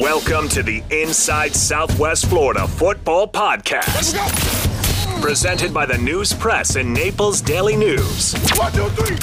Welcome to the Inside Southwest Florida Football Podcast. Presented by the News Press and Naples Daily News. One, two, three.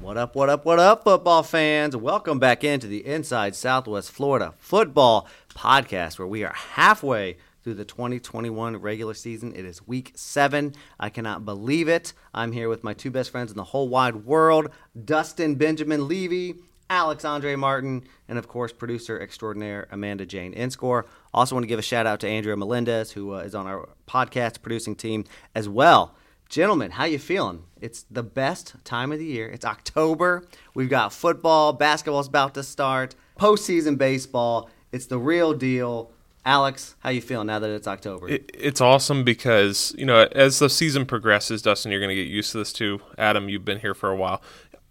What up, what up, what up, football fans? Welcome back into the Inside Southwest Florida Football Podcast, where we are halfway through the 2021 regular season. It is week seven. I cannot believe it. I'm here with my two best friends in the whole wide world Dustin Benjamin Levy, Alex Andre Martin, and of course, producer extraordinaire Amanda Jane Inscore. Also, want to give a shout out to Andrea Melendez, who uh, is on our podcast producing team as well. Gentlemen, how you feeling? It's the best time of the year. It's October. We've got football, basketball's about to start, postseason baseball. It's the real deal. Alex, how you feeling now that it's October? It, it's awesome because you know as the season progresses, Dustin, you're going to get used to this too. Adam, you've been here for a while.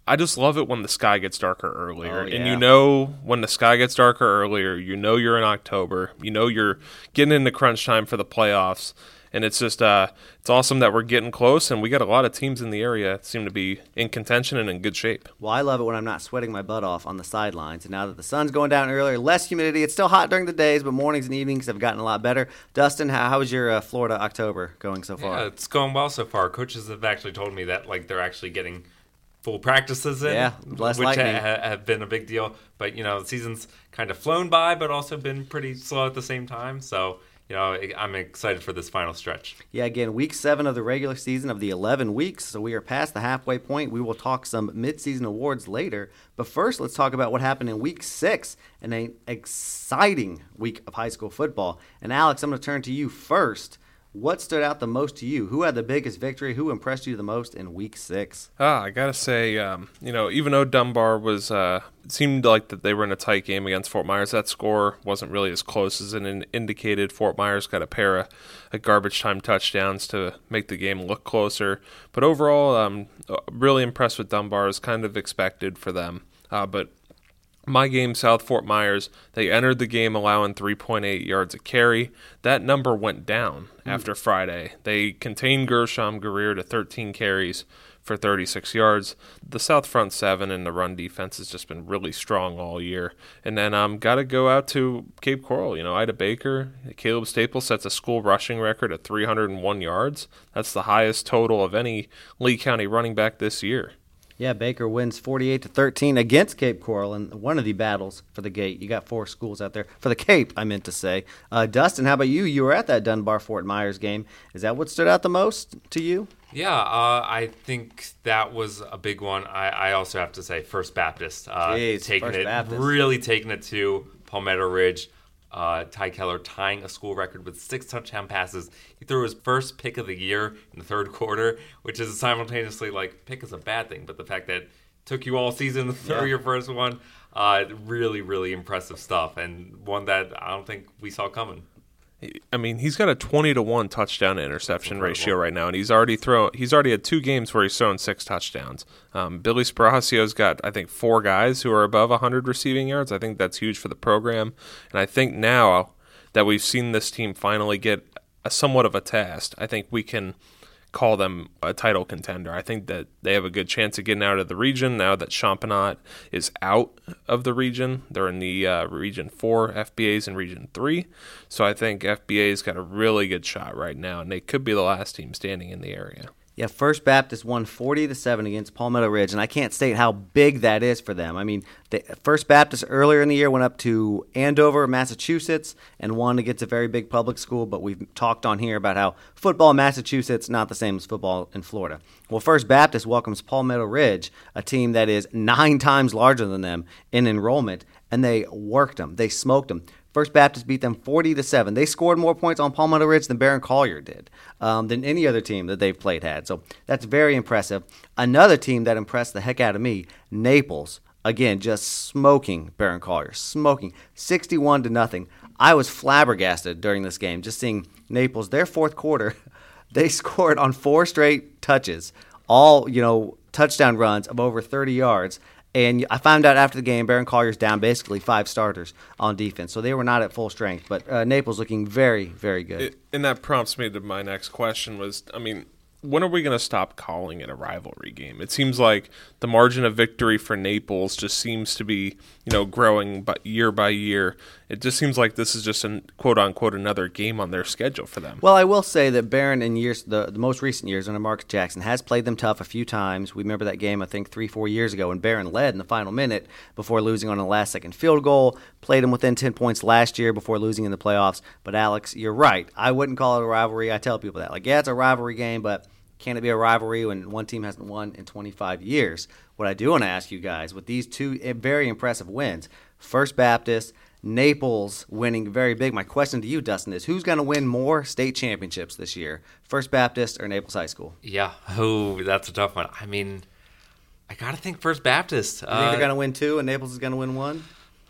I just love it when the sky gets darker earlier, Oh, and you know when the sky gets darker earlier, you know you're in October. You know you're getting into crunch time for the playoffs, and it's just uh, it's awesome that we're getting close, and we got a lot of teams in the area that seem to be in contention and in good shape. Well, I love it when I'm not sweating my butt off on the sidelines. And now that the sun's going down earlier, less humidity. It's still hot during the days, but mornings and evenings have gotten a lot better. Dustin, how, how was your uh, Florida October going so far? Yeah, it's going well so far. Coaches have actually told me that like they're actually getting full practices in, Yeah, less which ha- have been a big deal. But you know, the season's kind of flown by, but also been pretty slow at the same time. So you know, I'm excited for this final stretch. Yeah, again, week seven of the regular season of the 11 weeks. So we are past the halfway point. We will talk some midseason awards later. But first, let's talk about what happened in week six in an exciting week of high school football. And Alex, I'm going to turn to you first. What stood out the most to you? Who had the biggest victory? Who impressed you the most in week six? Ah, I gotta say, um, you know, even though Dunbar was uh, seemed like that they were in a tight game against Fort Myers, that score wasn't really as close as it indicated. Fort Myers got a pair of, garbage time touchdowns to make the game look closer, but overall, um, really impressed with Dunbar. Is kind of expected for them, uh, but my game, South Fort Myers, they entered the game allowing 3.8 yards a carry. That number went down after Friday. They contained Gershom Guerrier to 13 carries for 36 yards. The South front seven and the run defense has just been really strong all year. And then um, got to go out to Cape Coral. You know, Ida Baker, Caleb Staples sets a school rushing record at 301 yards. That's the highest total of any Lee County running back this year. Yeah, Baker wins 48 to 13 against Cape Coral in one of the battles for the gate. You got four schools out there for the Cape, I meant to say. Uh, Dustin, how about you? You were at that Dunbar Fort Myers game. Is that what stood out the most to you? Yeah, uh, I think that was a big one. I, I also have to say First Baptist uh, Jeez, taking First it, Baptist. really taking it to Palmetto Ridge. Uh, Ty Keller tying a school record with six touchdown passes. He threw his first pick of the year in the third quarter, which is simultaneously like pick is a bad thing, but the fact that it took you all season to throw Yeah. your first one, uh, really, really impressive stuff, and one that I don't think we saw coming. I mean, he's got a twenty to one touchdown to interception ratio right now, and he's already thrown. He's already had two games where he's thrown six touchdowns. Um, Billy Sparaccio's got, I think, four guys who are above hundred receiving yards. I think that's huge for the program, and I think now that we've seen this team finally get a somewhat of a test, I think we can call them a title contender. I think that they have a good chance of getting out of the region now that Champagnat is out of the region. They're in the uh, region four, FBA's in region three. So I think FBA's got a really good shot right now, and they could be the last team standing in the area. Yeah, First Baptist won 40 to 7 against Palmetto Ridge, and I can't state how big that is for them. I mean, the First Baptist earlier in the year went up to Andover, Massachusetts, and won against a very big public school, but we've talked on here about how football in Massachusetts not the same as football in Florida. Well, First Baptist welcomes Palmetto Ridge, a team that is nine times larger than them in enrollment, and they worked them. They smoked them. First Baptist beat them 40 to 7. They scored more points on Palmetto Ridge than Barron Collier did, um, than any other team that they've played had. So that's very impressive. Another team that impressed the heck out of me, Naples. Again, just smoking Barron Collier, smoking 61 to nothing. I was flabbergasted during this game just seeing Naples, their fourth quarter, they scored on four straight touches, all, you know, touchdown runs of over 30 yards. And I found out after the game, Barron Collier's down basically five starters on defense, so they were not at full strength. But uh, Naples looking very, very good. It, and that prompts me to my next question was, I mean, when are we going to stop calling it a rivalry game? It seems like the margin of victory for Naples just seems to be, you know, growing but year by year. It just seems like this is just a quote unquote another game on their schedule for them. Well, I will say that Barron in years the, the most recent years under Marcus Jackson has played them tough a few times. We remember that game I think three four years ago when Barron led in the final minute before losing on a last second field goal. Played them within ten points last year before losing in the playoffs. But Alex, you're right. I wouldn't call it a rivalry. I tell people that like yeah, it's a rivalry game, but can it be a rivalry when one team hasn't won in 25 years? What I do want to ask you guys with these two eh, very impressive wins, First Baptist, Naples winning very big. My question to you, Dustin, is who's going to win more state championships this year, First Baptist or Naples High School? Yeah. Oh, that's a tough one. I mean, I got to think First Baptist. You think they're uh, going to win two and Naples is going to win one?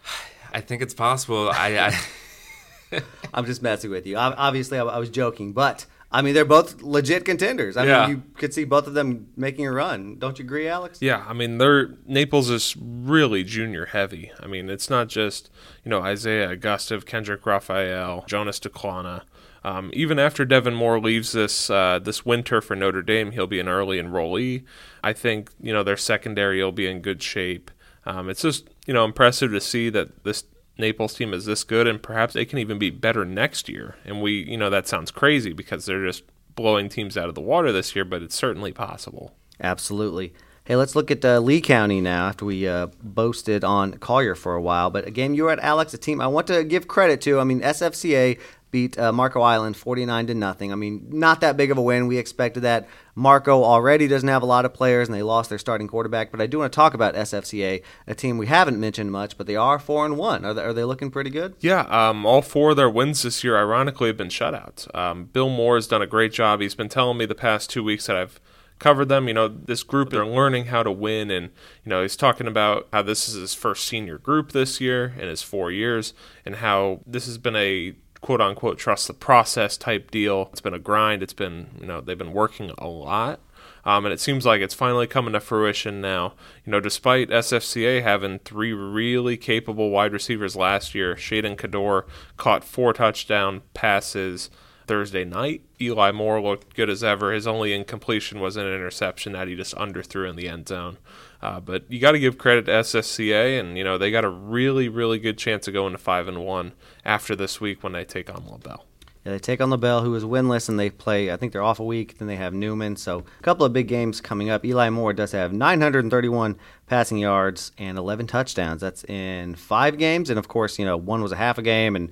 I think it's possible. I. I I'm just messing with you. Obviously, I was joking, but I mean, they're both legit contenders. I Yeah. mean, you could see both of them making a run. Don't you agree, Alex? Yeah, I mean, they're Naples is really junior heavy. I mean, it's not just you know Isaiah Augustive, Kendrick Raphael, Jonas Duclona. Um, even after Devin Moore leaves this uh, this winter for Notre Dame, he'll be an early enrollee. I think you know their secondary will be in good shape. Um, it's just you know impressive to see that this Naples team is this good, and perhaps they can even be better next year. And we, you know, that sounds crazy because they're just blowing teams out of the water this year, but it's certainly possible. Absolutely. Hey, let's look at uh, Lee County now after we uh, boasted on Collier for a while. But again, you were at Alex, a team I want to give credit to. I mean, SFCA beat uh, Marco Island 49 to nothing. I mean, not that big of a win. We expected that. Marco already doesn't have a lot of players, and they lost their starting quarterback. But I do want to talk about SFCA, a team we haven't mentioned much, but they are four and one. Are they, are they looking pretty good? Yeah, um, all four of their wins this year, ironically, have been shutouts. Um, Bill Moore has done a great job. He's been telling me the past two weeks that I've covered them. You know, this group, they're learning how to win. And, you know, he's talking about how this is his first senior group this year in his four years and how this has been a quote unquote trust the process type deal. It's been a grind. It's been, you know, they've been working a lot. Um, and it seems like it's finally coming to fruition now. You know, despite SFCA having three really capable wide receivers last year, Shaden Kador caught four touchdown passes Thursday night. Eli Moore looked good as ever. His only incompletion was an interception that he just underthrew in the end zone. Uh, but you got to give credit to SFCA, and you know they got a really, really good chance of going to five and one after this week when they take on LaBelle. Yeah, they take on LaBelle, who is winless, and they play. I think they're off a week. Then they have Newman. So a couple of big games coming up. Eli Moore does have 931 passing yards and 11 touchdowns. That's in five games, and of course, you know one was a half a game. And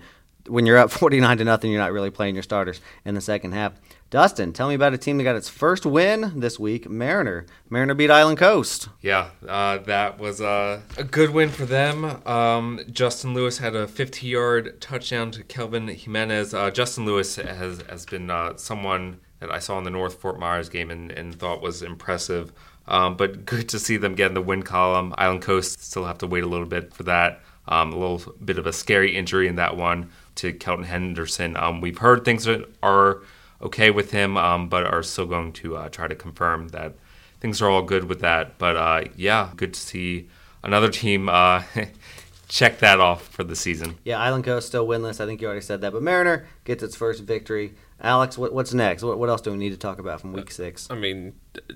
when you're up 49 to nothing, you're not really playing your starters in the second half. Dustin, tell me about a team that got its first win this week, Mariner. Mariner beat Island Coast. Yeah, uh, that was uh, a good win for them. Um, Justin Lewis had a 50 yard touchdown to Kelvin Jimenez. Uh, Justin Lewis has, has been uh, someone that I saw in the North Fort Myers game and, and thought was impressive. Um, but good to see them get in the win column. Island Coast still have to wait a little bit for that. Um, a little bit of a scary injury in that one to Kelton Henderson. Um, we've heard things that are okay with him, um, but are still going to uh, try to confirm that things are all good with that. But uh, yeah, good to see another team uh, check that off for the season. Yeah, Island Coast still winless. I think you already said that. But Mariner gets its first victory. Alex, what, what's next? What, what else do we need to talk about from week six? I mean,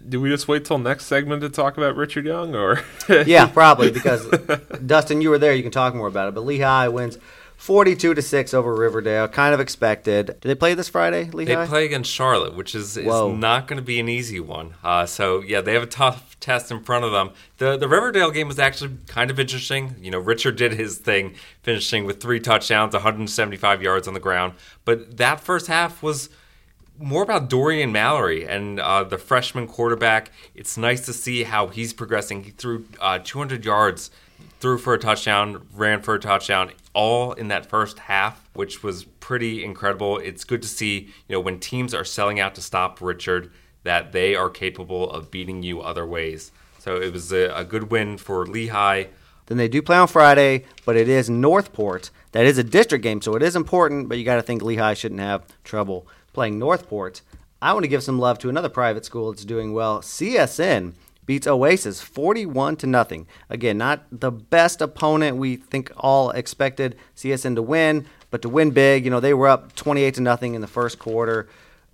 do we just wait till next segment to talk about Richard Young, or yeah, probably because Dustin, you were there. You can talk more about it. But Lehigh wins 42 to 6 over Riverdale. Kind of expected. Do they play this Friday, Lehigh? They play against Charlotte, which is, is not going to be an easy one. Uh, so yeah, they have a tough test in front of them. The the Riverdale game was actually kind of interesting. You know, Richard did his thing, finishing with three touchdowns, 175 yards on the ground. But that first half was more about Dorian Mallory and uh, the freshman quarterback. It's nice to see how he's progressing. He threw uh, 200 yards, threw for a touchdown, ran for a touchdown, all in that first half, which was pretty incredible. It's good to see, you know, when teams are selling out to stop Richard, that they are capable of beating you other ways. So it was a, a good win for Lehigh. Then they do play on Friday, but it is Northport. That is a district game, so it is important, but you got to think Lehigh shouldn't have trouble playing Northport. I want to give some love to another private school that's doing well. CSN beats Oasis 41 to nothing. Again, not the best opponent we think all expected CSN to win, but to win big, you know, they were up 28 to nothing in the first quarter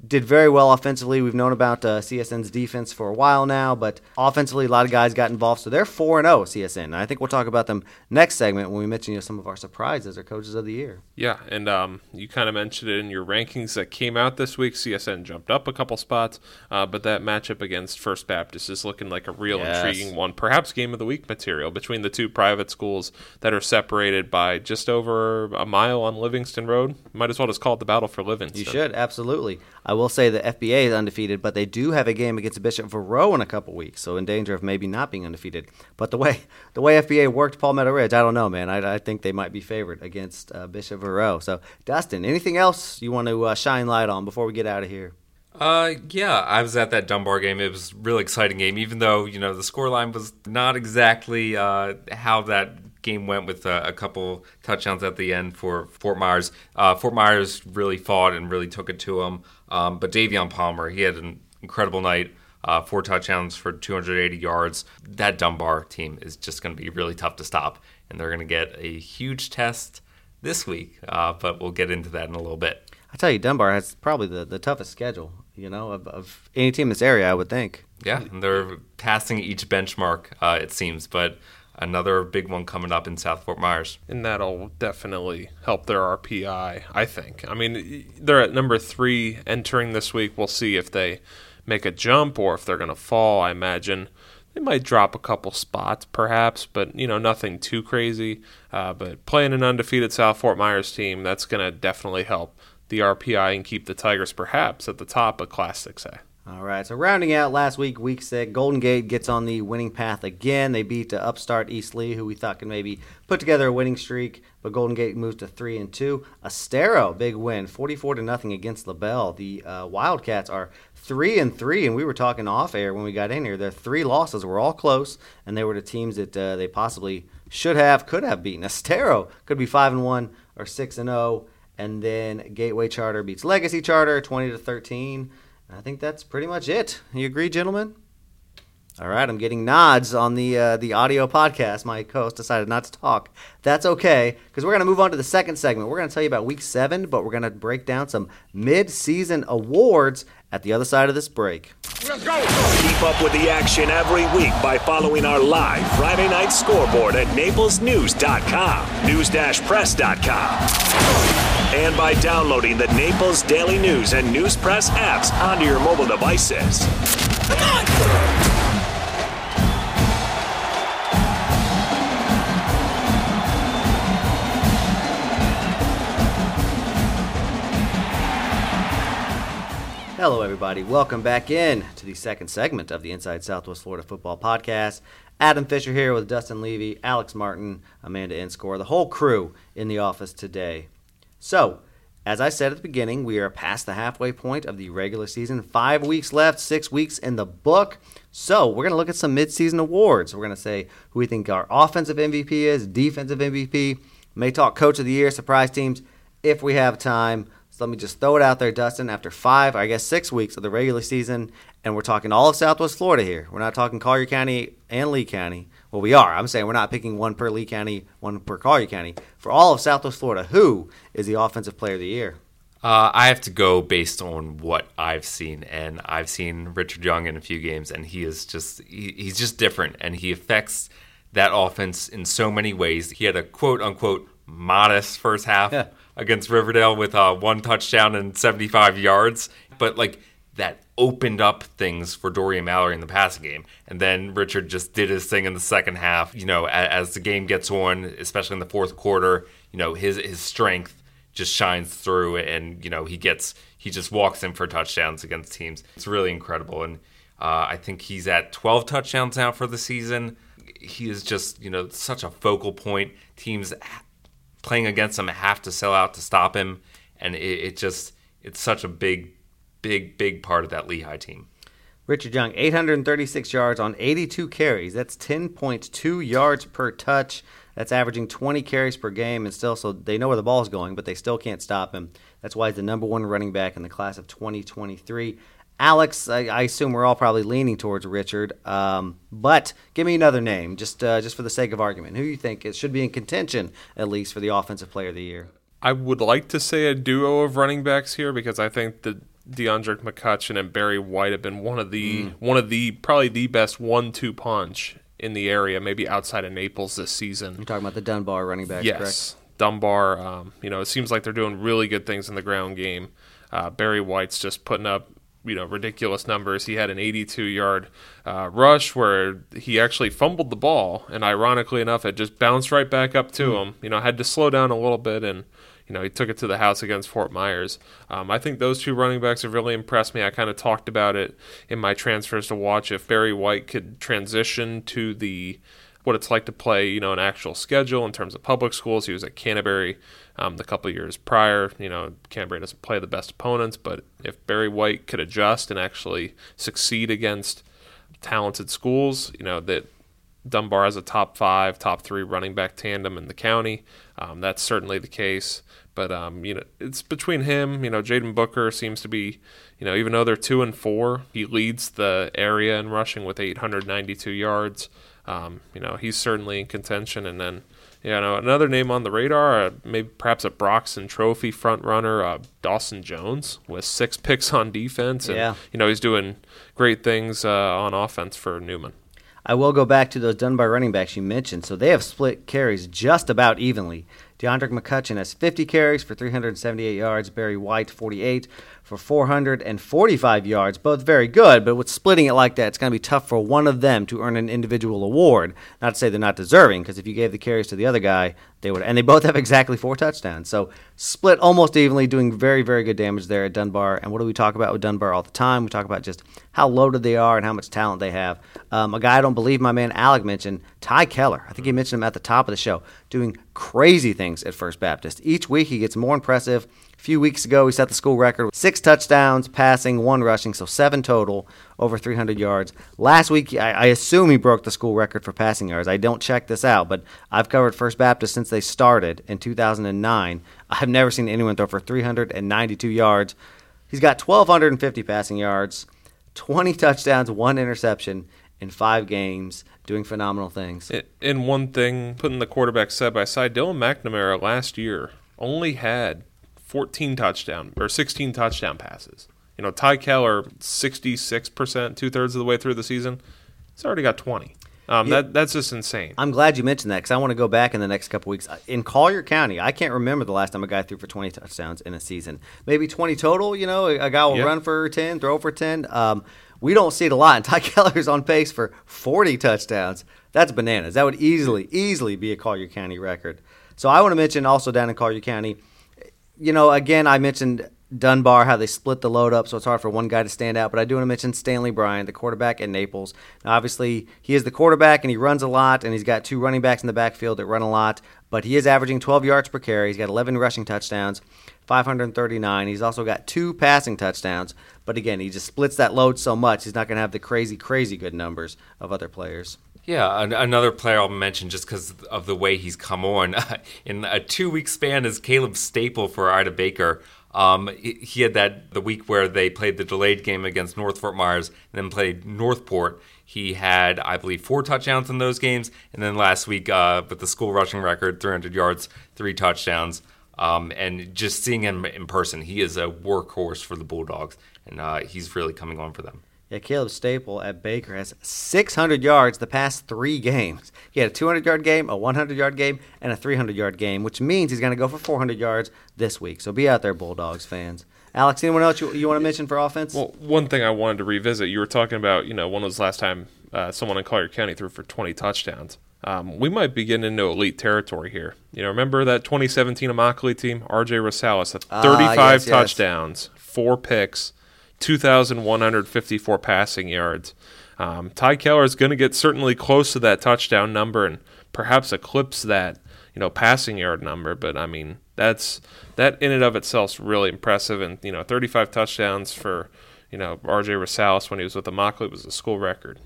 did very well offensively. We've known about uh, CSN's defense for a while now, but offensively, a lot of guys got involved. So they're 4 0 CSN. And I think we'll talk about them next segment when we mention you know, some of our surprises or coaches of the year. Yeah, and um, you kind of mentioned it in your rankings that came out this week. CSN jumped up a couple spots, uh, but that matchup against First Baptist is looking like a real yes. intriguing one. Perhaps game of the week material between the two private schools that are separated by just over a mile on Livingston Road. Might as well just call it the Battle for Livingston. You should, absolutely. I will say the FBA is undefeated, but they do have a game against Bishop Verot in a couple weeks, so in danger of maybe not being undefeated. But the way the way FBA worked Palmetto Ridge, I don't know, man. I, I think they might be favored against uh, Bishop Verot. So, Dustin, anything else you want to uh, shine light on before we get out of here? Uh, yeah, I was at that Dunbar game. It was a really exciting game, even though you know the scoreline was not exactly uh, how that game went with a, a, couple touchdowns at the end for Fort Myers. Uh, Fort Myers really fought and really took it to them. Um, but Davion Palmer, he had an incredible night. Uh, four touchdowns for 280 yards. That Dunbar team is just going to be really tough to stop, and they're going to get a huge test this week. Uh, but we'll get into that in a little bit. I tell you, Dunbar has probably the, the toughest schedule, you know, of, of any team in this area, I would think. Yeah, and they're passing each benchmark, uh, it seems. But another big one coming up in South Fort Myers. And that'll definitely help their RPI, I think. I mean, they're at number three entering this week. We'll see if they make a jump or if they're going to fall, I imagine. They might drop a couple spots, perhaps, but you know nothing too crazy. Uh, but playing an undefeated South Fort Myers team, that's going to definitely help the RPI and keep the Tigers perhaps at the top of Class 6A. All right, so rounding out last week, week six, Golden Gate gets on the winning path again. They beat uh, upstart East Lee, who we thought could maybe put together a winning streak, but Golden Gate moves to three and two. Estero, big win, forty-four to nothing against LaBelle. The uh, Wildcats are three and three, and we were talking off air when we got in here. Their three losses were all close, and they were the teams that uh, they possibly should have, could have beaten. Estero could be five and one or six and zero, oh, and then Gateway Charter beats Legacy Charter twenty to thirteen. I think that's pretty much it. You agree, gentlemen? All right, I'm getting nods on the uh, the audio podcast. My co-host decided not to talk. That's okay, because we're going to move on to the second segment. We're going to tell you about Week Seven, but we're going to break down some mid-season awards at the other side of this break. Let's go! Keep up with the action every week by following our live Friday night scoreboard at NaplesNews.com, news-press.com and by downloading the Naples Daily News and News Press apps onto your mobile devices. Come on! Hello, everybody. Welcome back in to the second segment of the Inside Southwest Florida Football Podcast. Adam Fisher here with Dustin Levy, Alex Martin, Amanda Inscore, the whole crew in the office today. So, as I said at the beginning, we are past the halfway point of the regular season. Five weeks left, six weeks in the book. So, we're going to look at some midseason awards. We're going to say who we think our offensive MVP is, defensive MVP, may talk coach of the year, surprise teams if we have time. So, let me just throw it out there, Dustin. After five, I guess six weeks of the regular season, and we're talking all of Southwest Florida here. We're not talking Collier County and Lee County. Well, we are. I'm saying we're not picking one per Lee County, one per Collier County. For all of Southwest Florida, who is the Offensive Player of the Year? Uh, I have to go based on what I've seen, and I've seen Richard Young in a few games, and he is just he, he's just different, and he affects that offense in so many ways. He had a quote unquote modest first half yeah. against Riverdale with uh, one touchdown and 75 yards, but like that opened up things for Dorian Mallory in the passing game. And then Richard just did his thing in the second half. You know, as, as, the game gets on, especially in the fourth quarter, you know, his his strength just shines through and, you know, he gets he just walks in for touchdowns against teams. It's really incredible. And uh, I think he's at 12 touchdowns now for the season. He is just, you know, such a focal point. Teams playing against him have to sell out to stop him. And it, it just, it's such a big big, big part of that Lehigh team. Richard Young, 836 yards on 82 carries. That's 10.2 yards per touch. That's averaging 20 carries per game, and still, so they know where the ball's going, but they still can't stop him. That's why he's the number one running back in the class of 2023. Alex, I, I assume we're all probably leaning towards Richard, um, but give me another name, just uh, just for the sake of argument. Who you think it should be in contention at least for the offensive player of the year? I would like to say a duo of running backs here because I think that DeAndre McCutcheon and Barry White have been one of the mm. one of the probably the best one-two punch in the area, maybe outside of Naples this season. You're talking about the Dunbar running backs, yes. correct? Dunbar. Um, you know, it seems like they're doing really good things in the ground game. Uh, Barry White's just putting up you know ridiculous numbers. He had an 82 yard uh, rush where he actually fumbled the ball, and ironically enough, it just bounced right back up to mm. him. You know, had to slow down a little bit, and you know he took it to the house against Fort Myers. Um, I think those two running backs have really impressed me. I kind of talked about it in my transfers to watch. If Barry White could transition to the what it's like to play, you know, an actual schedule in terms of public schools. He was at Canterbury um, the couple years prior. You know, Canterbury doesn't play the best opponents, but if Barry White could adjust and actually succeed against talented schools, you know that Dunbar has a top five, top three running back tandem in the county. Um, that's certainly the case. But um, you know, it's between him. You know, Jaden Booker seems to be, you know, even though they're two and four, he leads the area in rushing with 892 yards. Um, you know, he's certainly in contention. And then, you know, another name on the radar, uh, maybe perhaps a Broxton Trophy front runner, uh, Dawson Jones, with six picks on defense. And, yeah. you know, he's doing great things uh, on offense for Newman. I will go back to those Dunbar running backs you mentioned. So they have split carries just about evenly. DeAndre McCutcheon has 50 carries for 378 yards. Barry White, 48 for 445 yards. Both very good, but with splitting it like that, it's going to be tough for one of them to earn an individual award. Not to say they're not deserving, because if you gave the carries to the other guy, they would. And they both have exactly four touchdowns. So split almost evenly, doing very, very good damage there at Dunbar. And what do we talk about with Dunbar all the time? We talk about just how loaded they are and how much talent they have. Um, a guy I don't believe my man Alec mentioned, Ty Keller. I think he mentioned him at the top of the show, doing crazy things at First Baptist. Each week he gets more impressive. A few weeks ago, he set the school record with six touchdowns, passing, one rushing, so seven total, over 300 yards. Last week, I, I, assume he broke the school record for passing yards. I don't check this out, but I've covered First Baptist since they started in 2009. I've never seen anyone throw for 392 yards. He's got 1,250 passing yards, 20 touchdowns, one interception in five games, doing phenomenal things. In one thing, putting the quarterback side by side, Dylan McNamara last year only had 14 touchdown or 16 touchdown passes. You know, Ty Keller, 66%, two thirds of the way through the season, he's already got 20. Um, yeah. that that's just insane. I'm glad you mentioned that because I want to go back in the next couple weeks in Collier County. I can't remember the last time a guy threw for 20 touchdowns in a season. Maybe 20 total. You know, a guy will run for 10, throw for 10. Um, we don't see it a lot. And Ty Keller's on pace for 40 touchdowns. That's bananas. That would easily, easily be a Collier County record. So I want to mention also down in Collier County you know, again, I mentioned Dunbar, how they split the load up, so it's hard for one guy to stand out. But I do want to mention Stanley Bryant, the quarterback at Naples. Now, obviously, he is the quarterback and he runs a lot, and he's got two running backs in the backfield that run a lot. But he is averaging 12 yards per carry. He's got 11 rushing touchdowns, 539. He's also got two passing touchdowns. But again, he just splits that load so much, he's not going to have the crazy, crazy good numbers of other players. Yeah, another player I'll mention just because of the way he's come on in a two-week span is Caleb Staple for Ida Baker. Um, he had that the week where they played the delayed game against North Fort Myers and then played Northport. He had, I believe, four touchdowns in those games, and then last week uh, with the school rushing record, 300 yards, three touchdowns. Um, and just seeing him in person, he is a workhorse for the Bulldogs, and uh, he's really coming on for them. Yeah, Caleb Staple at Baker has 600 yards the past three games. He had a 200 yard game, a 100 yard game, and a 300 yard game, which means he's going to go for 400 yards this week. So be out there, Bulldogs fans. Alex, anyone else you, you want to mention for offense? Well, one thing I wanted to revisit, you were talking about, you know, when was the last time uh, someone in Collier County threw for 20 touchdowns? Um, we might be getting into elite territory here. You know, remember that 2017 Immokalee team? RJ Rosales, 35 uh, yes, touchdowns, yes. four picks 2,154 passing yards. Um, Ty Keller is going to get certainly close to that touchdown number and perhaps eclipse that, you know, passing yard number. But I mean, that's that in and of itself is really impressive. And you know, 35 touchdowns for you know R.J. Rosales when he was with the Immokalee was a school record.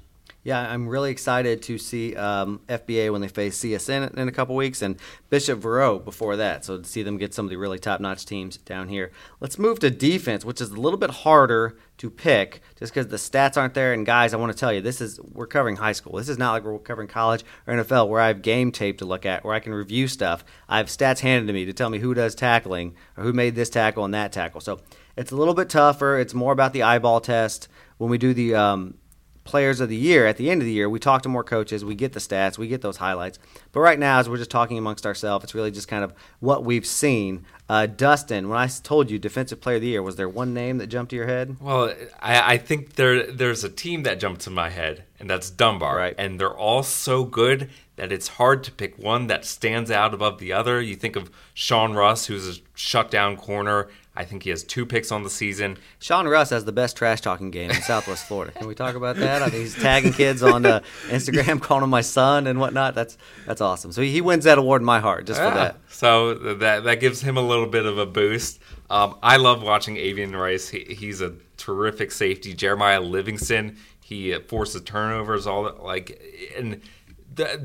Yeah, I'm really excited to see um, FBA when they face CSN in a couple weeks and Bishop Verot before that. So to see them get some of the really top notch teams down here. Let's move to defense, which is a little bit harder to pick just because the stats aren't there. And guys, I want to tell you, this is we're covering high school. This is not like we're covering college or NFL where I have game tape to look at, where I can review stuff. I have stats handed to me to tell me who does tackling or who made this tackle and that tackle. So it's a little bit tougher. It's more about the eyeball test when we do the um, players of the year at the end of the year, we talk to more coaches, we get the stats, we get those highlights. But right now, as we're just talking amongst ourselves, it's really just kind of what we've seen. Uh, Dustin, when I told you defensive player of the year, was there one name that jumped to your head? Well, I, I think there there's a team that jumped to my head, and that's Dunbar. Right. And they're all so good that it's hard to pick one that stands out above the other. You think of Sean Russ, who's a shutdown corner I think he has two picks on the season. Sean Russ has the best trash talking game in Southwest Florida. Can we talk about that? I mean, he's tagging kids on uh, Instagram, calling him my son and whatnot. That's that's awesome. So he wins that award in my heart just yeah. for that. So that that gives him a little bit of a boost. Um, I love watching Avian Rice. He, he's a terrific safety. Jeremiah Livingston. He forces turnovers. All that, like and.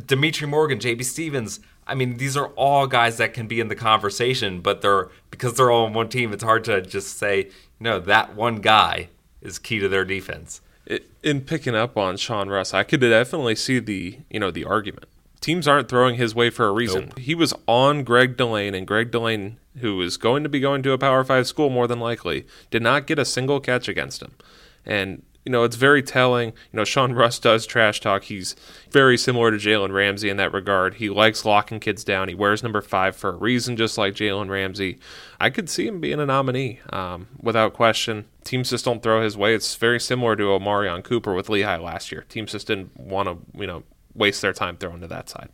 Dimitri Morgan, JB Stevens, I mean, these are all guys that can be in the conversation, but they're because they're all on one team. It's hard to just say, you know, that one guy is key to their defense. in picking up on Sean Russ, I could definitely see the you know the argument. Teams aren't throwing his way for a reason. Nope. He was on Greg Delane, and Greg Delane, who is going to be going to a Power Five school more than likely, did not get a single catch against him. And you know, it's very telling. You know, Sean Russ does trash talk. He's very similar to Jalen Ramsey in that regard. He likes locking kids down. He wears number five for a reason, just like Jalen Ramsey. I could see him being a nominee um, without question. Teams just don't throw his way. It's very similar to Omarion Cooper with Lehigh last year. Teams just didn't want to, you know, waste their time throwing to that side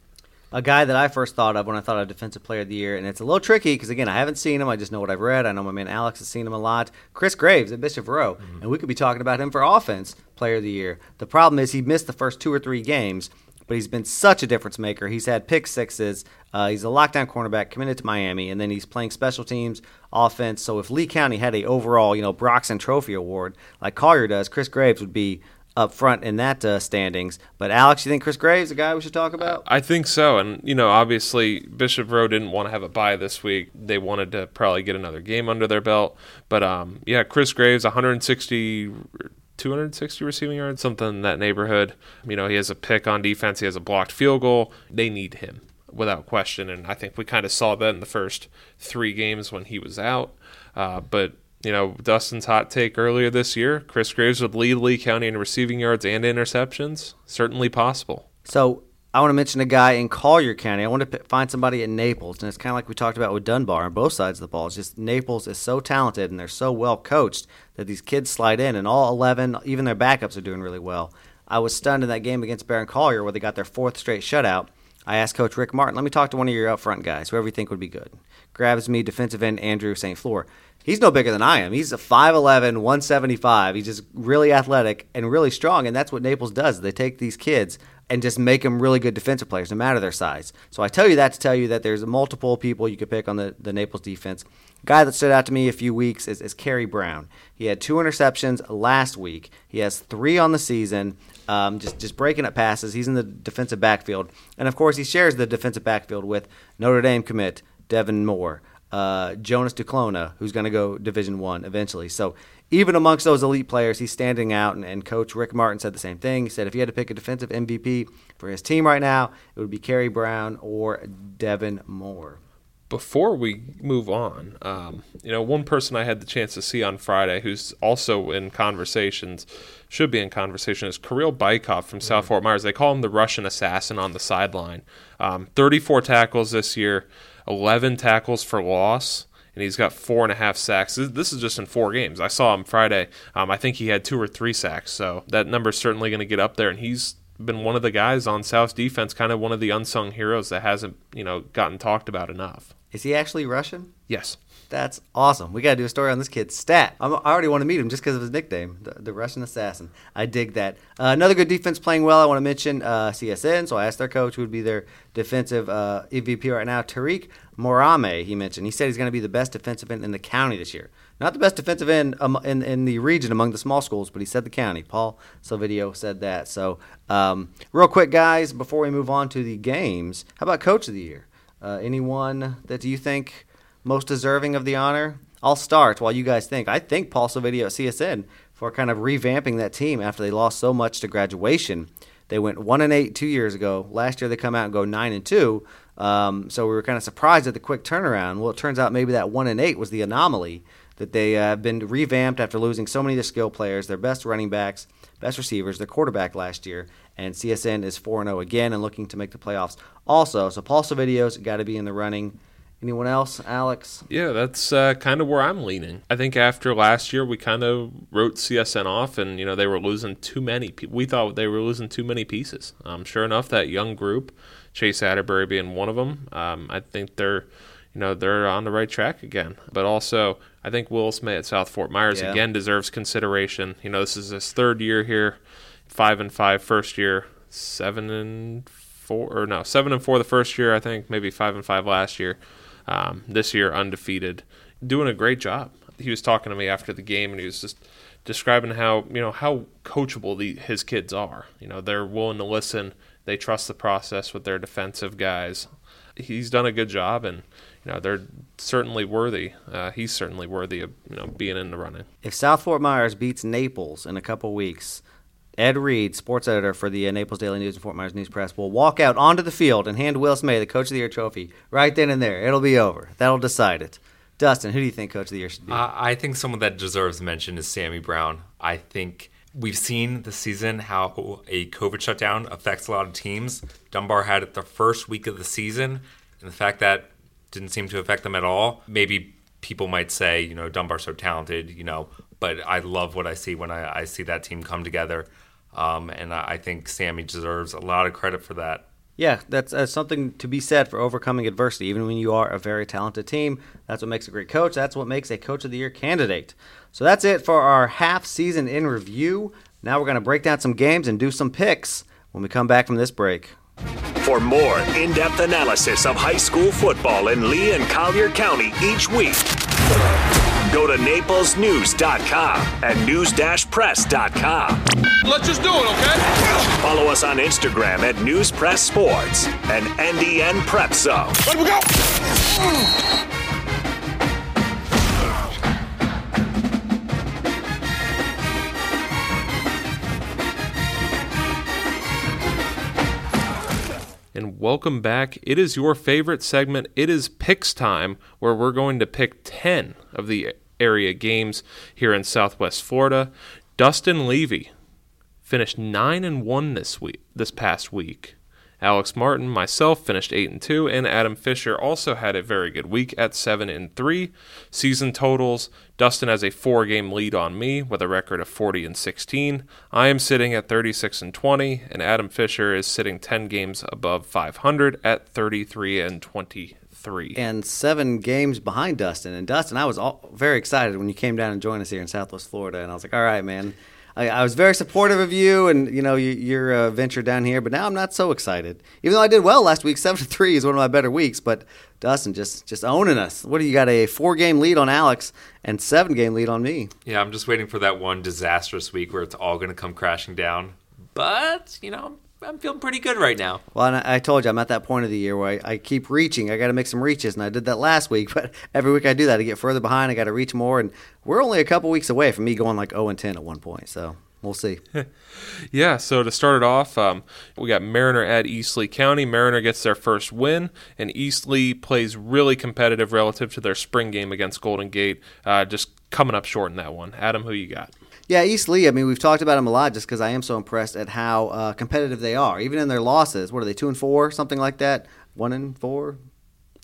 a guy that I first thought of when I thought of Defensive Player of the Year, and it's a little tricky because again I haven't seen him. I just know what I've read. I know my man Alex has seen him a lot. Chris Graves at Bishop Verot, mm-hmm. and we could be talking about him for Offense Player of the Year. The problem is he missed the first two or three games, but he's been such a difference maker. He's had pick sixes. Uh, he's a lockdown cornerback committed to Miami, and then he's playing special teams, offense. So if Lee County had a overall, you know, Broxton Trophy award like Collier does, Chris Graves would be up front in that uh, standings. But Alex, you think Chris Graves a guy we should talk about? I think so. And you know, obviously Bishop Verot didn't want to have a bye this week. They wanted to probably get another game under their belt. But um, yeah, Chris Graves, 160. 260 receiving yards, something in that neighborhood. You know, he has a pick on defense. He has a blocked field goal. They need him without question, and I think we kind of saw that in the first three games when he was out. Uh, but you know, Dustin's hot take earlier this year, Chris Graves would lead Lee County in receiving yards and interceptions. Certainly possible. So I want to mention a guy in Collier County. I want to find somebody in Naples, and it's kind of like we talked about with Dunbar on both sides of the ball. It's just Naples is so talented and they're so well coached that these kids slide in, and all 11, even their backups, are doing really well. I was stunned in that game against Barron Collier where they got their fourth straight shutout. I asked Coach Rick Martin, let me talk to one of your up front guys, whoever you think would be good. Grabs me defensive end Andrew St. Fleur he's no bigger than I am. He's a 5'11, 175. He's just really athletic and really strong. And that's what Naples does. They take these kids and just make them really good defensive players, no matter their size. So I tell you that to tell you that there's multiple people you could pick on the, the Naples defense. Guy that stood out to me a few weeks is, is Kerry Brown. He had two interceptions last week. He has three on the season. Um, just just breaking up passes. He's in the defensive backfield, and of course he shares the defensive backfield with Notre Dame commit Devin Moore uh, Jonas Duclona, who's going to go Division One eventually. So even amongst those elite players, he's standing out. And, and, Coach Rick Martin said the same thing. He said if he had to pick a defensive MVP for his team right now, it would be Kerry Brown or Devin Moore. Before we move on, um, you know, one person I had the chance to see on Friday who's also in conversations, should be in conversation, is Kirill Bykov from mm-hmm. South Fort Myers. They call him the Russian assassin on the sideline. Um, 34 tackles this year. 11 tackles for loss, and he's got four and a half sacks. This is just in four games. I saw him Friday. Um, I think he had two or three sacks, so that number's certainly going to get up there, and he's been one of the guys on South's defense, kind of one of the unsung heroes that hasn't, you know, gotten talked about enough. Is he actually Russian? Yes. That's awesome. We got to do a story on this kid's stat. I'm, i already want to meet him just because of his nickname, the, the, Russian Assassin. I dig that. Uh, another good defense playing well. I want to mention uh, CSN. So I asked their coach who would be their defensive uh, right now, Tariq Morame. He mentioned. He said he's going to be the best defensive end in the county this year. Not the best defensive end um, in, in the region among the small schools, but he said the county. Paul Silvidio said that. So, um, real quick, guys, before we move on to the games, how about Coach of the Year? Uh, anyone that do you think most deserving of the honor? I'll start while you guys think. I think Paul Silvidio at CSN for kind of revamping that team after they lost so much to graduation. They went one and eight two years ago. Last year they come out and go nine and two. Um, so we were kind of surprised at the quick turnaround. Well, it turns out maybe that one and eight was the anomaly that they have uh, been revamped after losing so many of their skill players, their best running backs, best receivers, their quarterback last year, and CSN is 4 and 0 again and looking to make the playoffs also. So Paul Silvidio's got to be in the running. Anyone else, Alex? Yeah, that's uh, kind of where I'm leaning. I think after last year, we kind of wrote CSN off, and you know they were losing too many. Pe- we thought they were losing too many pieces. Um, sure enough, that young group, Chase Atterbury being one of them, um, I think they're, you know, they're on the right track again. But also, I think Willis May at South Fort Myers yeah. again deserves consideration. You know, this is his third year here, five and five first year, seven and four, or no, seven and four the first year, I think, maybe five and five last year. Um, this year, undefeated, doing a great job. He was talking to me after the game, and he was just describing how you know how coachable the, his kids are. You know, they're willing to listen. They trust the process with their defensive guys. He's done a good job, and you know they're certainly worthy. Uh, he's certainly worthy of you know being in the running. If South Fort Myers beats Naples in a couple weeks, Ed Reed, sports editor for the uh, Naples Daily News and Fort Myers News Press, will walk out onto the field and hand Will Smith the Coach of the Year trophy right then and there. It'll be over. That'll decide it. Dustin, who do you think Coach of the Year should be? Uh, I think someone that deserves mention is Sammy Brown. I think we've seen this season how a COVID shutdown affects a lot of teams. Dunbar had it the first week of the season, and the fact that didn't seem to affect them at all. Maybe people might say, you know, Dunbar's so talented, you know, but I love what I see when I, I see that team come together. Um, and I think Sammy deserves a lot of credit for that. Yeah, that's uh, something to be said for overcoming adversity. Even when you are a very talented team, that's what makes a great coach. That's what makes a Coach of the Year candidate. So that's it for our half season in review. Now we're going to break down some games and do some picks when we come back from this break. For more in depth analysis of high school football in Lee and Collier County each week, Go to naplesnews.com and news-press.com. Let's just do it, okay? Follow us on Instagram at News Press Sports and NDN Prep Zone. Let we go! and welcome back. It is your favorite segment. It is picks time, where we're going to pick 10 of the area games here in Southwest Florida. Dustin Levy finished 9 and 1 this week this past week. Alex Martin, myself finished 8 and 2 and Adam Fisher also had a very good week at 7 and 3. Season totals, Dustin has a 4-game lead on me with a record of 40 and 16. I am sitting at 36 and 20 and Adam Fisher is sitting 10 games above 500 at 33 and 20 three. And seven games behind Dustin. And Dustin, I was all, very excited when you came down and joined us here in Southwest Florida. And I was like, all right, man. I, I was very supportive of you and you know you, your uh, venture down here, but now I'm not so excited. Even though I did well last week, seven to three is one of my better weeks. But Dustin just just owning us. What do you got? A four game lead on Alex and seven game lead on me. Yeah, I'm just waiting for that one disastrous week where it's all going to come crashing down. But you know, I'm feeling pretty good right now. Well, I, I told you I'm at that point of the year where I, I keep reaching. I got to make some reaches, and I did that last week. But every week I do that, I get further behind. I got to reach more, and we're only a couple weeks away from me going like 0 and 10 at one point. So we'll see. yeah. So to start it off, um, we got Mariner at East Lee County. Mariner gets their first win, and East Lee plays really competitive relative to their spring game against Golden Gate. Uh, just coming up short in that one. Adam, who you got? Yeah, East Lee. I mean, we've talked about them a lot just because I am so impressed at how uh, competitive they are, even in their losses. What are they, two and four, something like that? One and four.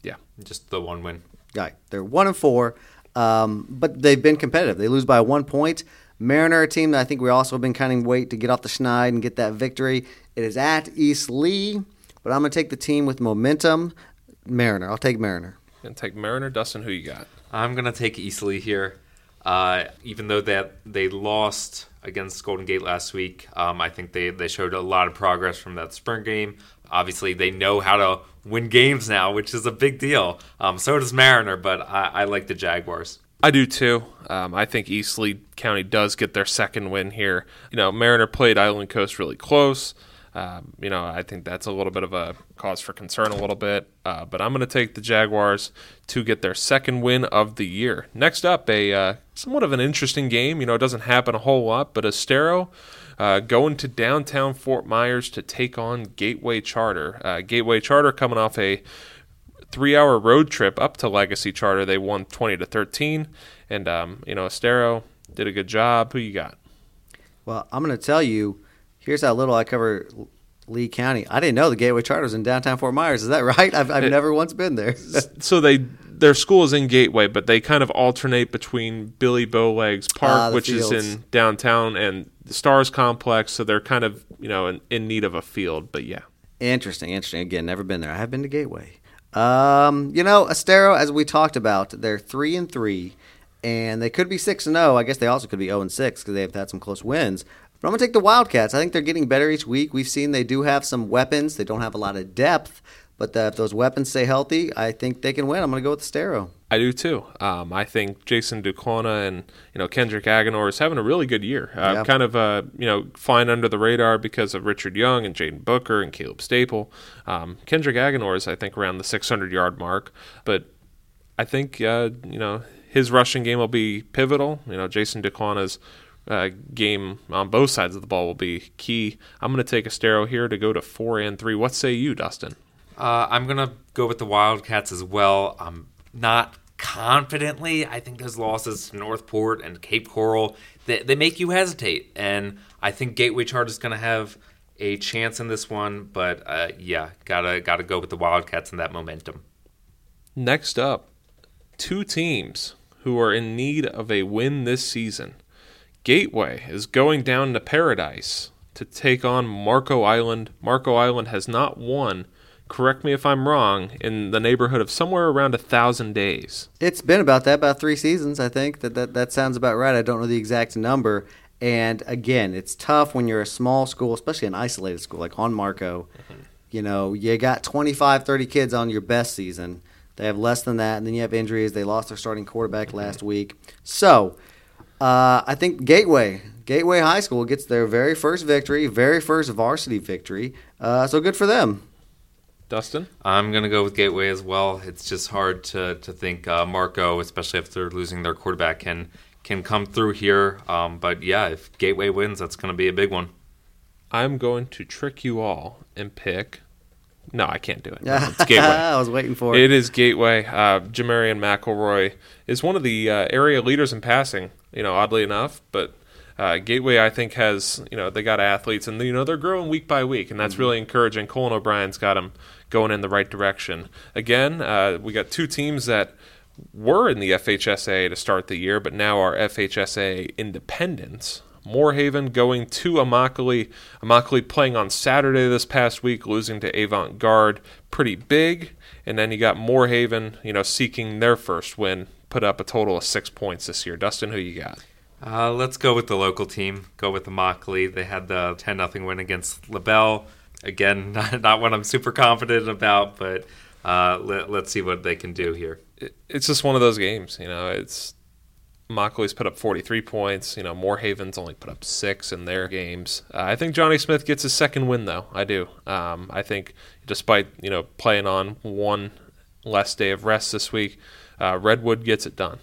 Yeah, just the one win. Right, they're one and four, um, but they've been competitive. They lose by one point. Mariner, a team that I think we also have been kind of wait to get off the schneid and get that victory. It is at East Lee, but I'm going to take the team with momentum. Mariner. I'll take Mariner. And take Mariner. Dustin, who you got? I'm going to take Eastleigh here. Uh, even though that they lost against Golden Gate last week, um, I think they, they showed a lot of progress from that spring game. Obviously, they know how to win games now, which is a big deal. Um, so does Mariner, but I, I like the Jaguars. I do too. Um, I think East Lee County does get their second win here. You know, Mariner played Island Coast really close. Um, you know, I think that's a little bit of a cause for concern, a little bit. Uh, but I'm going to take the Jaguars to get their second win of the year. Next up, a uh, somewhat of an interesting game. You know, it doesn't happen a whole lot, but Estero uh, going to downtown Fort Myers to take on Gateway Charter. Uh, Gateway Charter coming off a three-hour road trip up to Legacy Charter. They won 20 to 13, and um, you know, Estero did a good job. Who you got? Well, I'm going to tell you here's how little I cover Lee County. I didn't know the Gateway Charter was in downtown Fort Myers. Is that right? I've, I've It- never once been there. so they their school is in Gateway, but they kind of alternate between Billy Bowlegs Park, Ah, which is in downtown, and the Stars Complex. So they're kind of you know in, in need of a field. But yeah, Interesting, interesting. Again, never been there. I have been to Gateway. Um, you know, Estero, as we talked about, they're three and three, and they could be six and zero. I guess they also could be zero and six because they've had some close wins. But I'm gonna take the Wildcats. I think they're getting better each week. We've seen they do have some weapons. They don't have a lot of depth, but uh, if those weapons stay healthy, I think they can win. I'm gonna go with Estero. I do too. Um, I think Jonas Duclona and you know Kendrick Aganor is having a really good year. Uh, Yeah. Kind of uh, you know flying under the radar because of Richard Young and Jaden Booker and Caleb Staple. Um, Kendrick Aganor is I think around the 600 yard mark, but I think uh, you know his rushing game will be pivotal. You know Jonas Duclona's uh, game on both sides of the ball will be key. I'm going to take Estero here to go to four and three. What say you, Dustin? Uh, I'm gonna go with the Wildcats as well. I'm not confidently. I think those losses to North Port and Cape Coral they, they make you hesitate, and I think Gateway Charter is gonna have a chance in this one. But uh, yeah, gotta gotta go with the Wildcats and that momentum. Next up, two teams who are in need of a win this season. Gateway is going down to Paradise to take on Marco Island. Marco Island has not won, correct me if I'm wrong, in the neighborhood of somewhere around a thousand days. It's been about that, about three seasons, I think. That, that that sounds about right. I don't know the exact number. And again, it's tough when you're a small school, especially an isolated school like on Marco. Mm-hmm. You know, you got 25, 30 kids on your best season. They have less than that, and then you have injuries. They lost their starting quarterback mm-hmm. last week. So, uh, I think Gateway, Gateway High School gets their very first victory, very first varsity victory. Uh, so good for them. Dustin? I'm gonna go with Gateway as well. It's just hard to to think uh, Marco, especially if they're losing their quarterback, can can come through here. Um, but yeah, if Gateway wins, that's gonna be a big one. I'm going to trick you all and pick. No, I can't do it. No, it's Gateway. I was waiting for it. It is Gateway. Uh, Jamarian McElroy is one of the uh, area leaders in passing. You know, oddly enough, but uh, Gateway I think has you know they got athletes and you know they're growing week by week, and that's really encouraging. Colin O'Brien's got them going in the right direction. Again, uh, we got two teams that were in the FHSAA to start the year, but now are FHSAA independents. Moore Haven going to Immokalee. Immokalee playing on Saturday this past week, losing to Avant Garde pretty big. And then you got Moore Haven, you know, seeking their first win, put up a total of six points this year. Dustin, who you got? Uh, let's go with the local team. Go with the Immokalee. They had the 10 0 win against LaBelle. Again, not, not what I'm super confident about, but uh, let, let's see what they can do here. It, it's just one of those games, you know. It's Immokalee's put up 43 points. You know, Moore Haven's only put up six in their games. Uh, I think Johnny Smith gets his second win, though. I do. Um, I think, despite you know playing on one less day of rest this week, uh, Redwood gets it done.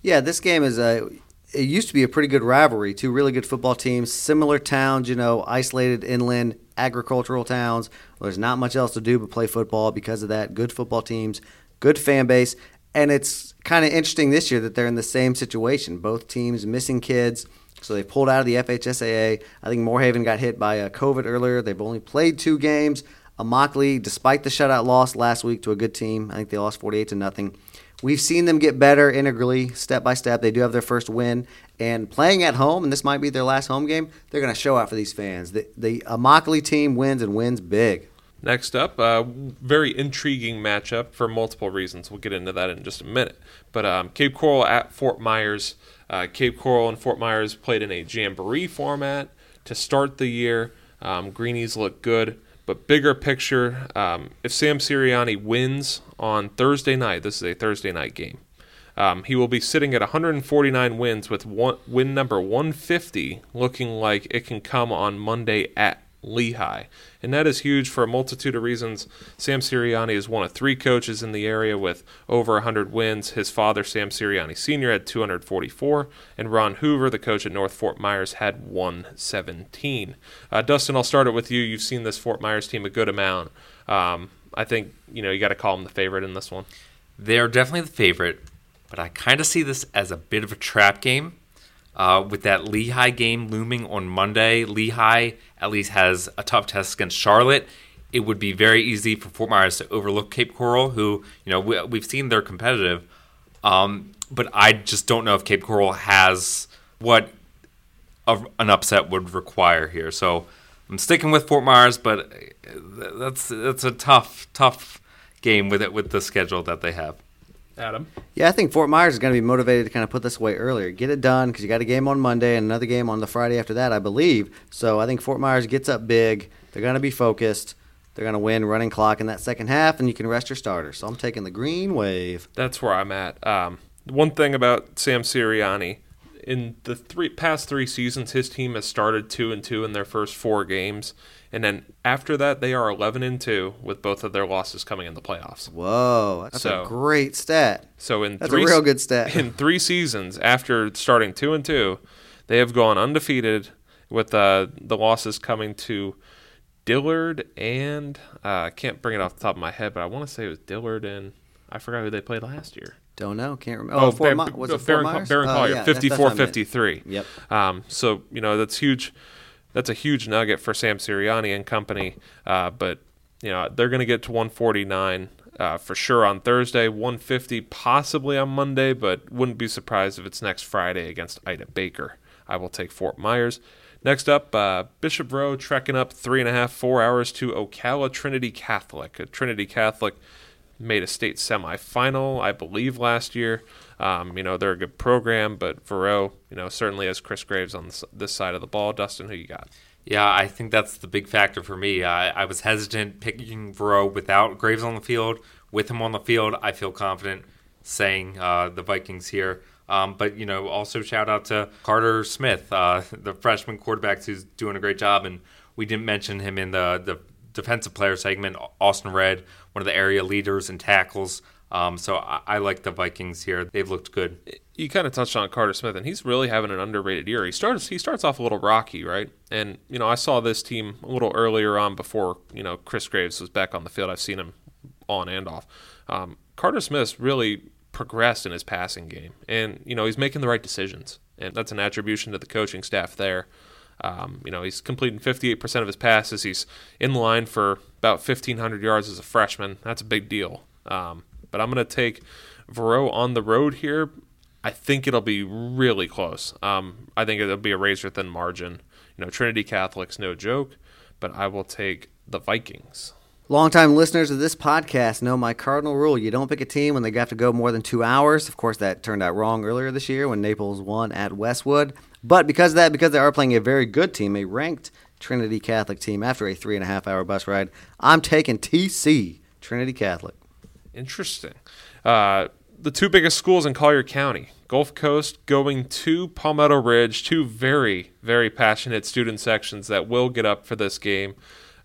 Yeah, this game is a. It used to be a pretty good rivalry. Two really good football teams, similar towns, you know, isolated inland agricultural towns. There's not much else to do but play football because of that. Good football teams, good fan base, and it's kind of interesting this year that they're in the same situation. Both teams missing kids, so they pulled out of the FHSAA. I think Moore Haven got hit by uh, COVID earlier. They've only played two games. Immokalee, despite the shutout loss last week to a good team, I think they lost 48 to nothing. We've seen them get better integrally, step by step. They do have their first win, and playing at home, and this might be their last home game. They're going to show out for these fans. The the Immokalee team wins and wins big. Next up, uh, very intriguing matchup for multiple reasons. We'll get into that in just a minute. But um, Cape Coral at Fort Myers. Uh, Cape Coral and Fort Myers played in a jamboree format to start the year. Um, Greenies look good, but bigger picture, um, if Sam Sirianni wins on Thursday night, this is a Thursday night game. Um, he will be sitting at 149 wins with one, win number 150 looking like it can come on Monday at Lehigh. And that is huge for a multitude of reasons. Sam Sirianni is one of three coaches in the area with over 100 wins. His father, Sam Sirianni Sr., had 244, and Ron Hoover, the coach at North Fort Myers, had 117. Uh, Dustin, I'll start it with you. You've seen this Fort Myers team a good amount. Um, I think you know you got to call them the favorite in this one. They're definitely the favorite, but I kind of see this as a bit of a trap game. Uh, with that Lehigh game looming on Monday, Lehigh at least has a tough test against Charlotte. It would be very easy for Fort Myers to overlook Cape Coral, who you know we, have seen they're competitive, um, but I just don't know if Cape Coral has what a, an upset would require here. So I'm sticking with Fort Myers, but that's that's a tough tough game with it with the schedule that they have. Adam. Yeah, I think Fort Myers is going to be motivated to kind of put this away earlier, get it done because you got a game on Monday and another game on the Friday after that, I believe. So I think Fort Myers gets up big. They're going to be focused. They're going to win running clock in that second half, and you can rest your starter. So I'm taking the green wave. That's where I'm at. Um, one thing about Sam Sirianni, in the three past three seasons, his team has started two and two in their first four games, and then after that, they are eleven and two with both of their losses coming in the playoffs. Whoa, that's So- a great stat. So in That's three, a real good stat. In three seasons, after starting two and two, they have gone undefeated with uh, the losses coming to Dillard and uh, I can't bring it off the top of my head, but I want to say it was Dillard and I forgot who they played last year. Don't know, can't remember. Oh, Fort Bar- was it Fort Barron, Myers? Barron Oh, Collier, yeah, that's- that's what I meant. 54-53. Yep. Um, so you know that's huge. That's a huge nugget for Sam Sirianni and company. Uh, but you know they're going to get to 149 uh, for sure on Thursday, 150 possibly on Monday, but wouldn't be surprised if it's next Friday against Ida Baker. I will take Fort Myers. Next up, uh, Bishop Verot trekking up three and a half, four hours to Ocala Trinity Catholic. Uh, Trinity Catholic made a state semifinal, I believe, last year. Um, you know, they're a good program, but Verot, you know, certainly has Chris Graves on this, this side of the ball. Dustin, who you got? Yeah, I think that's the big factor for me. I, I was hesitant picking Verot without Graves on the field. With him on the field, I feel confident saying uh, the Vikings here. Um, but you know, also shout out to Carter Smith, uh, the freshman quarterback who's doing a great job. And we didn't mention him in the the defensive player segment. Austin Red, one of the area leaders in tackles. Um, so I, I like the Vikings here. They've looked good. you kind of touched on Carter Smith, and he's really having an underrated year. He starts he starts off a little rocky, right? And you know, I saw this team a little earlier on before you know Chris Graves was back on the field. I've seen him on and off. Um, Carter Smith's really progressed in his passing game, and you know he's making the right decisions, and that's an attribution to the coaching staff there. Um, you know, he's completing 58% of his passes. He's in line for about 1,500 yards as a freshman. That's a big deal. Um, but I'm going to take Verot on the road here. I think it'll be really close. Um, I think it'll be a razor thin margin. You know, Trinity Catholic's no joke, but I will take the Vikings. Longtime listeners of this podcast know my cardinal rule. You don't pick a team when they have to go more than two hours. Of course, that turned out wrong earlier this year when Naples won at Westwood. But because of that, because they are playing a very good team, a ranked Trinity Catholic team after a three and a half hour bus ride, I'm taking TC, Trinity Catholic. Interesting. Uh, the two biggest schools in Collier County, Gulf Coast going to Palmetto Ridge, two very, very passionate student sections that will get up for this game.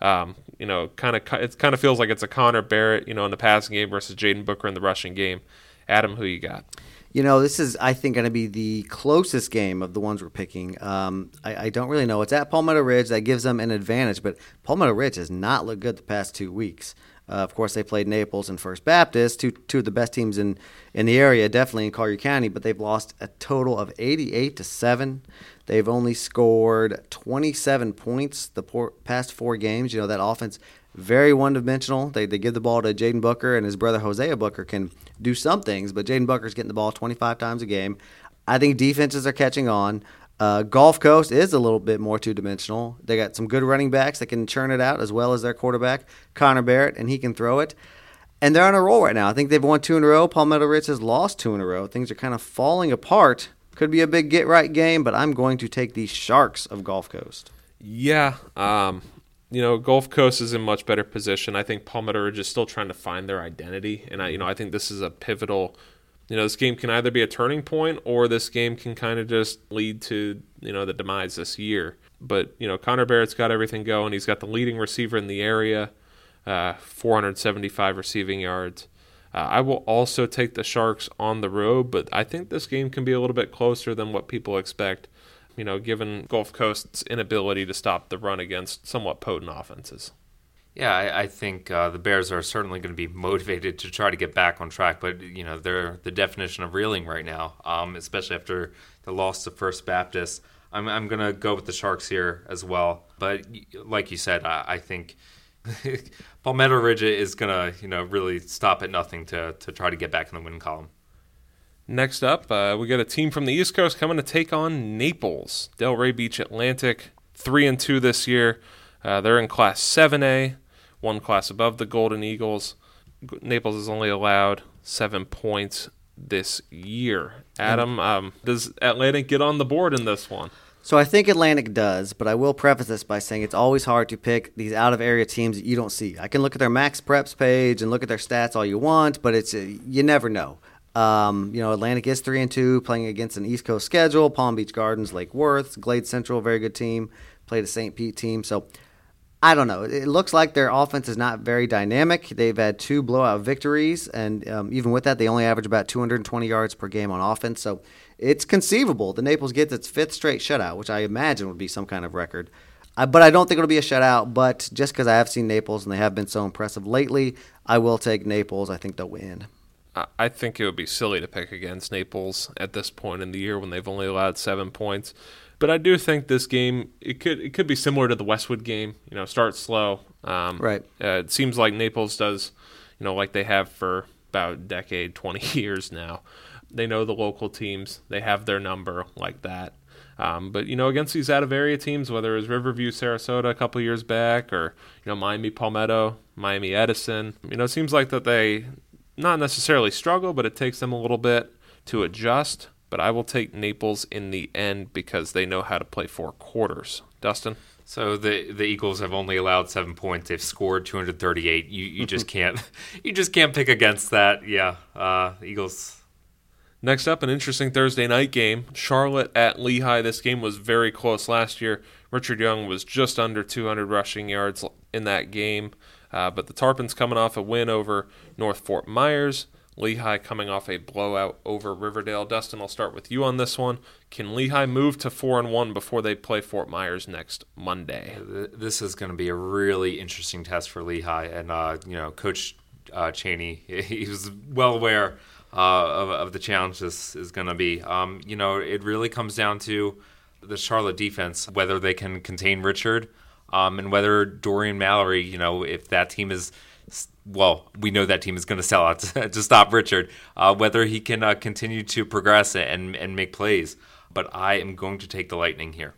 Um, you know, kind of it kind of feels like it's a Connor Barrett, you know, in the passing game versus Jaden Booker in the rushing game. Adam, who you got? You know, this is, I think, going to be the closest game of the ones we're picking. Um, I, I don't really know. It's at Palmetto Ridge. That gives them an advantage, but Palmetto Ridge has not looked good the past two weeks. Uh, of course, they played Naples and First Baptist, two, two of the best teams in, in the area, definitely in Collier County, but they've lost a total of 88 to 7. They've only scored 27 points the por- past four games. You know, that offense, very one dimensional. They, they give the ball to Jaden Booker, and his brother Hosea Booker can do some things, but Jaden Booker's getting the ball 25 times a game. I think defenses are catching on. Uh, Gulf Coast is a little bit more two dimensional. They got some good running backs that can churn it out, as well as their quarterback, Connor Barrett, and he can throw it. And they're on a roll right now. I think they've won two in a row. Palmetto Ridge has lost two in a row. Things are kind of falling apart. Could be a big get right game, but I'm going to take the Sharks of Gulf Coast. Yeah, um, you know, Gulf Coast is in much better position. I think Palmetto Ridge is still trying to find their identity, and I, you know, I think this is a pivotal you know, this game can either be a turning point or this game can kind of just lead to, you know, the demise this year. But, you know, Connor Barrett's got everything going. He's got the leading receiver in the area, uh, 475 receiving yards. Uh, I will also take the Sharks on the road, but I think this game can be a little bit closer than what people expect, you know, given Gulf Coast's inability to stop the run against somewhat potent offenses. Yeah, I, I think uh, the Bears are certainly going to be motivated to try to get back on track, but you know they're the definition of reeling right now, um, especially after the loss to First Baptist. I'm, I'm going to go with the Sharks here as well, but like you said, I, I think Palmetto Ridge is going to you know really stop at nothing to to try to get back in the win column. Next up, uh, we got a team from the East Coast coming to take on Naples, Delray Beach Atlantic, three and two this year. Uh, they're in Class 7A, one class above the Golden Eagles. Naples has only allowed seven points this year. Adam, um, does Atlantic get on the board in this one? So I think Atlantic does, but I will preface this by saying it's always hard to pick these out of area teams that you don't see. I can look at their MaxPreps page and look at their stats all you want, but it's uh, you never know. Um, you know, Atlantic is three and two, playing against an East Coast schedule. Palm Beach Gardens, Lake Worth, Glade Central, very good team. Played a St. Pete team, so I don't know. It looks like their offense is not very dynamic. They've had two blowout victories, and um, even with that, they only average about 220 yards per game on offense. So it's conceivable the Naples gets its fifth straight shutout, which I imagine would be some kind of record. I, but I don't think it'll be a shutout. But just because I have seen Naples and they have been so impressive lately, I will take Naples. I think they'll win. I think it would be silly to pick against Naples at this point in the year when they've only allowed seven points. But I do think this game it could it could be similar to the Westwood game. You know, start slow. Um, right. Uh, it seems like Naples does, you know, like they have for about a decade, twenty years now. They know the local teams. They have their number like that. Um, but you know, against these out of area teams, whether it was Riverview, Sarasota a couple years back, or you know Miami Palmetto, Miami Edison, you know, it seems like that they not necessarily struggle, but it takes them a little bit to adjust but I will take Naples in the end because they know how to play four quarters. Dustin? So the the Eagles have only allowed seven points. They've scored 238. You you just can't you just can't pick against that. Yeah, uh, Eagles. Next up, an interesting Thursday night game. Charlotte at Lehigh. This game was very close last year. Richard Young was just under 200 rushing yards in that game, uh, but the Tarpons coming off a win over North Fort Myers. Lehigh coming off a blowout over Riverdale. Dustin, I'll start with you on this one. Can Lehigh move to four and one before they play Fort Myers next Monday? This is going to be a really interesting test for Lehigh, and uh, you know, Coach uh, Chaney, he was well aware uh, of, of, the challenge this is going to be. Um, you know, it really comes down to the Charlotte defense, whether they can contain Richard, um, and whether Dorian Mallory, you know, if that team is well, we know that team is going to sell out to, to stop Richard. Uh, whether he can uh, continue to progress and and make plays, but I am going to take the Lightning here.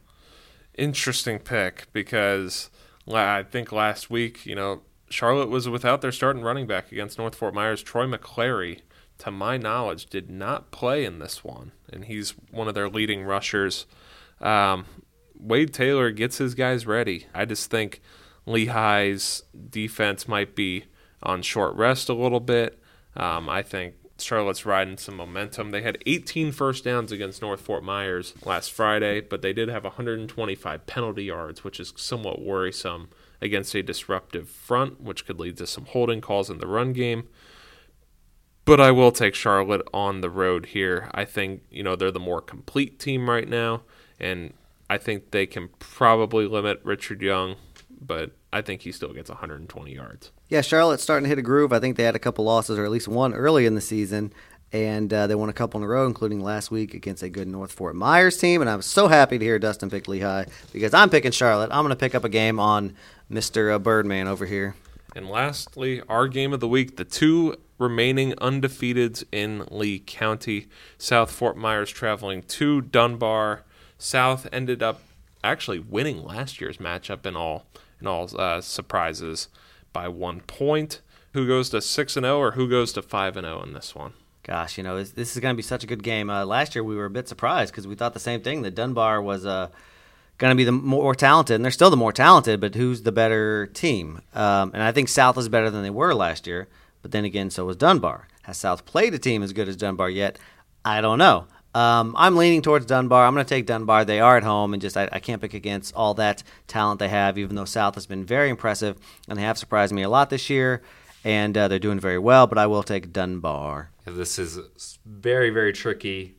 Interesting pick because I think last week, you know, Charlotte was without their starting running back against North Fort Myers. Troy McClary, to my knowledge, did not play in this one, and he's one of their leading rushers. Um, Wade Taylor gets his guys ready. I just think Lehigh's defense might be on short rest a little bit. Um, I think Charlotte's riding some momentum. They had 18 first downs against North Fort Myers last Friday, but they did have 125 penalty yards, which is somewhat worrisome against a disruptive front, which could lead to some holding calls in the run game. But I will take Charlotte on the road here. I think, you know, they're the more complete team right now, and I think they can probably limit Richard Young but I think he still gets 120 yards. Yeah, Charlotte's starting to hit a groove. I think they had a couple losses, or at least one early in the season, and uh, they won a couple in a row, including last week against a good North Fort Myers team. And I'm so happy to hear Dustin pick Lehigh because I'm picking Charlotte. I'm going to pick up a game on Mr. Uh, Birdman over here. And lastly, our game of the week, the two remaining undefeateds in Lee County. South Fort Myers traveling to Dunbar. South ended up actually winning last year's matchup in all in all uh, surprises by one point. Who goes to six and zero, oh or who goes to five and zero in this one? Gosh, you know this, this is going to be such a good game. Uh, last year we were a bit surprised because we thought the same thing that Dunbar was uh, going to be the more talented, and they're still the more talented. But who's the better team? Um, and I think South is better than they were last year. But then again, so was Dunbar. Has South played a team as good as Dunbar yet? I don't know. Um, I'm leaning towards Dunbar. I'm going to take Dunbar. They are at home, and just I, I, can't pick against all that talent they have. Even though South has been very impressive, and they have surprised me a lot this year, and uh, they're doing very well. But I will take Dunbar. This is very very tricky,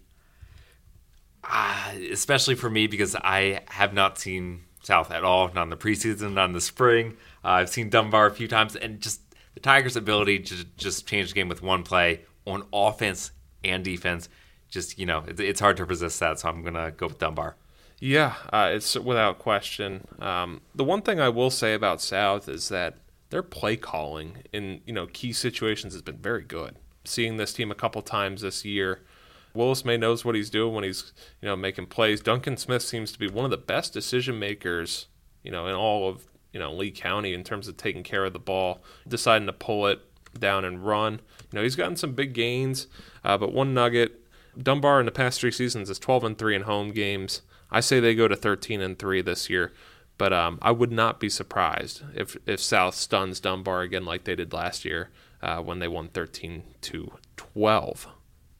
uh, especially for me because I have not seen South at all, not in the preseason, not in the spring. Uh, I've seen Dunbar a few times, and just the Tigers' ability to just change the game with one play on offense and defense just you know, it's hard to resist that. So I'm gonna go with Dunbar. Yeah, uh, it's without question. Um, the one thing I will say about South is that their play calling in you know key situations has been very good. Seeing this team a couple times this year, Willis May knows what he's doing when he's you know making plays. Duncan Smith seems to be one of the best decision makers you know in all of you know Lee County in terms of taking care of the ball, deciding to pull it down and run. You know he's gotten some big gains, uh, but one nugget Dunbar in the past three seasons is 12 and three in home games. I say they go to 13 and three this year, but um, I would not be surprised if if South stuns Dunbar again like they did last year uh, when they won 13 to 12.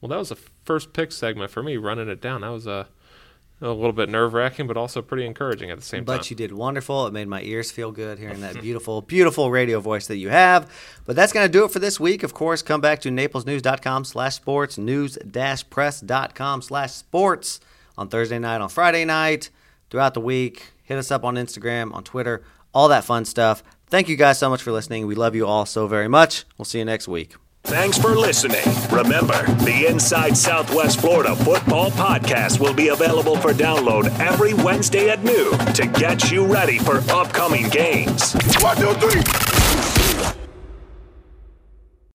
Well, that was the first pick segment for me, running it down. That was a a little bit nerve wracking, but also pretty encouraging at the same but time. But you did wonderful. It made my ears feel good hearing that beautiful, beautiful radio voice that you have. But that's going to do it for this week. Of course, come back to naplesnews.com slash sports, news-press.com slash sports on Thursday night, on Friday night, throughout the week. Hit us up on Instagram, on Twitter, all that fun stuff. Thank you guys so much for listening. We love you all so very much. We'll see you next week. Thanks for listening. Remember, the Inside Southwest Florida Football Podcast will be available for download every Wednesday at noon to get you ready for upcoming games. One, two, three.